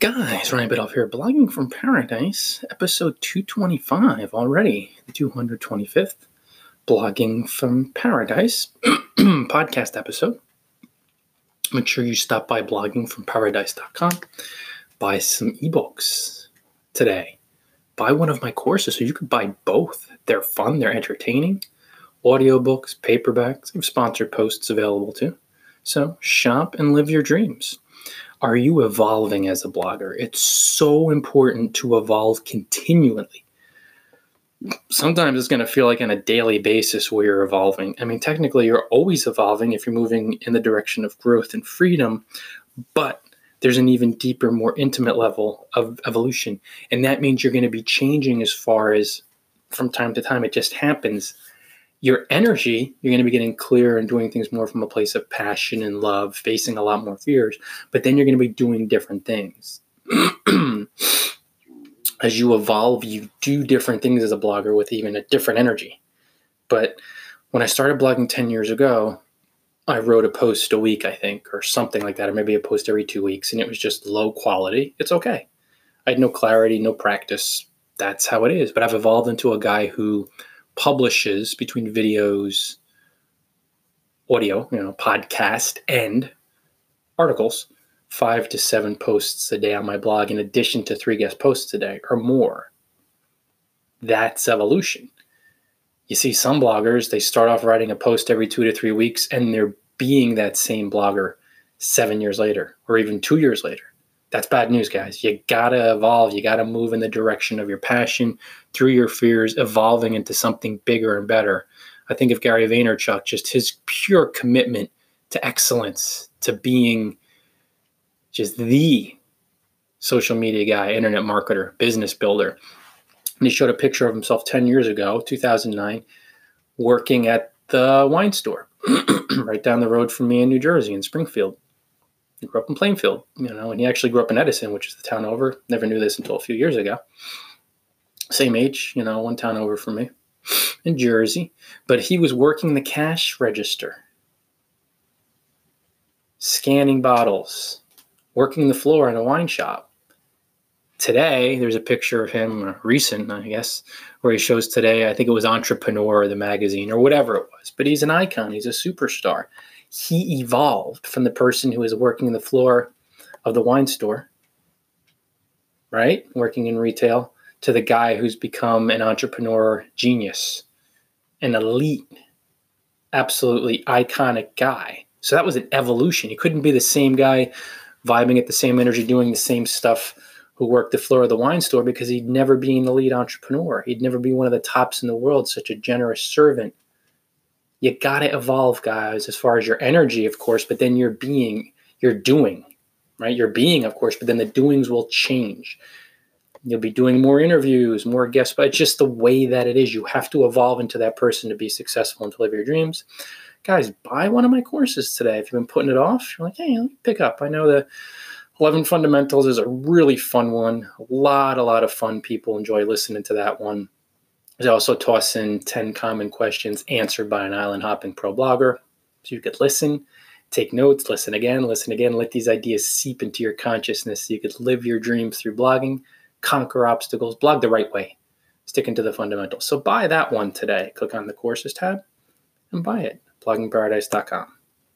Guys, Ryan Biddulph here, blogging from paradise, episode 225 already, the 225th blogging from paradise podcast episode. Make sure you stop by bloggingfromparadise.com, buy some ebooks today. Buy one of my courses so you could buy both. They're fun, they're entertaining. Audiobooks, paperbacks, sponsored posts available too. So shop and live your dreams. Are you evolving as a blogger? It's so important to evolve continually. Sometimes it's going to feel like on a daily basis where you're evolving. I mean, technically, you're always evolving if you're moving in the direction of growth and freedom, but there's an even deeper, more intimate level of evolution. And that means you're going to be changing as far as from time to time it just happens your energy, you're going to be getting clearer and doing things more from a place of passion and love, facing a lot more fears, but then you're going to be doing different things. as you evolve, you do different things as a blogger with even a different energy. But when I started blogging 10 years ago, I wrote a post a week, I think, or something like that, or maybe a post every two weeks, and it was just low quality. It's okay. I had no clarity, no practice. That's how it is. But I've evolved into a guy who publishes between videos, audio, you know, podcast, and articles, five to seven posts a day on my blog, in addition to three guest posts a day or more. That's evolution. You see, some bloggers, they start off writing a post every two to three weeks and they're being that same blogger seven years later or even two years later that's bad news, guys. You gotta evolve. You gotta move in the direction of your passion through your fears, evolving into something bigger and better. I think of Gary Vaynerchuk, just his pure commitment to excellence, to being just the social media guy, internet marketer, business builder. And he showed a picture of himself 10 years ago, 2009, working at the wine store right down the road from me in New Jersey, in Springfield. He grew up in Plainfield, you know, and he actually grew up in Edison, which is the town over. Never knew this until a few years ago. Same age, you know, one town over from me in Jersey. But he was working the cash register, scanning bottles, working the floor in a wine shop. Today, there's a picture of him, uh, recent, I guess, where he shows today, I think it was Entrepreneur, the magazine, or whatever it was. But he's an icon, he's a superstar he evolved from the person who was working the floor of the wine store, right? Working in retail, to the guy who's become an entrepreneur genius, an elite, absolutely iconic guy. So that was an evolution. He couldn't be the same guy vibing at the same energy, doing the same stuff who worked the floor of the wine store because he'd never be an elite entrepreneur. He'd never be one of the tops in the world, such a generous servant you got to evolve, guys, as far as your energy, of course, but then your being, your doing, right? Your being, of course, but then the doings will change. You'll be doing more interviews, more guests, but it's just the way that it is. You have to evolve into that person to be successful and to live your dreams. Guys, buy one of my courses today. If you've been putting it off, you're like, hey, let me pick up. I know the 11 Fundamentals is a really fun one. A lot, a lot of fun people enjoy listening to that one. I also toss in 10 common questions answered by an island hopping pro blogger. So you could listen, take notes, listen again, listen again, let these ideas seep into your consciousness so you could live your dreams through blogging, conquer obstacles, blog the right way, sticking to the fundamentals. So buy that one today. Click on the courses tab and buy it. bloggingparadise.com.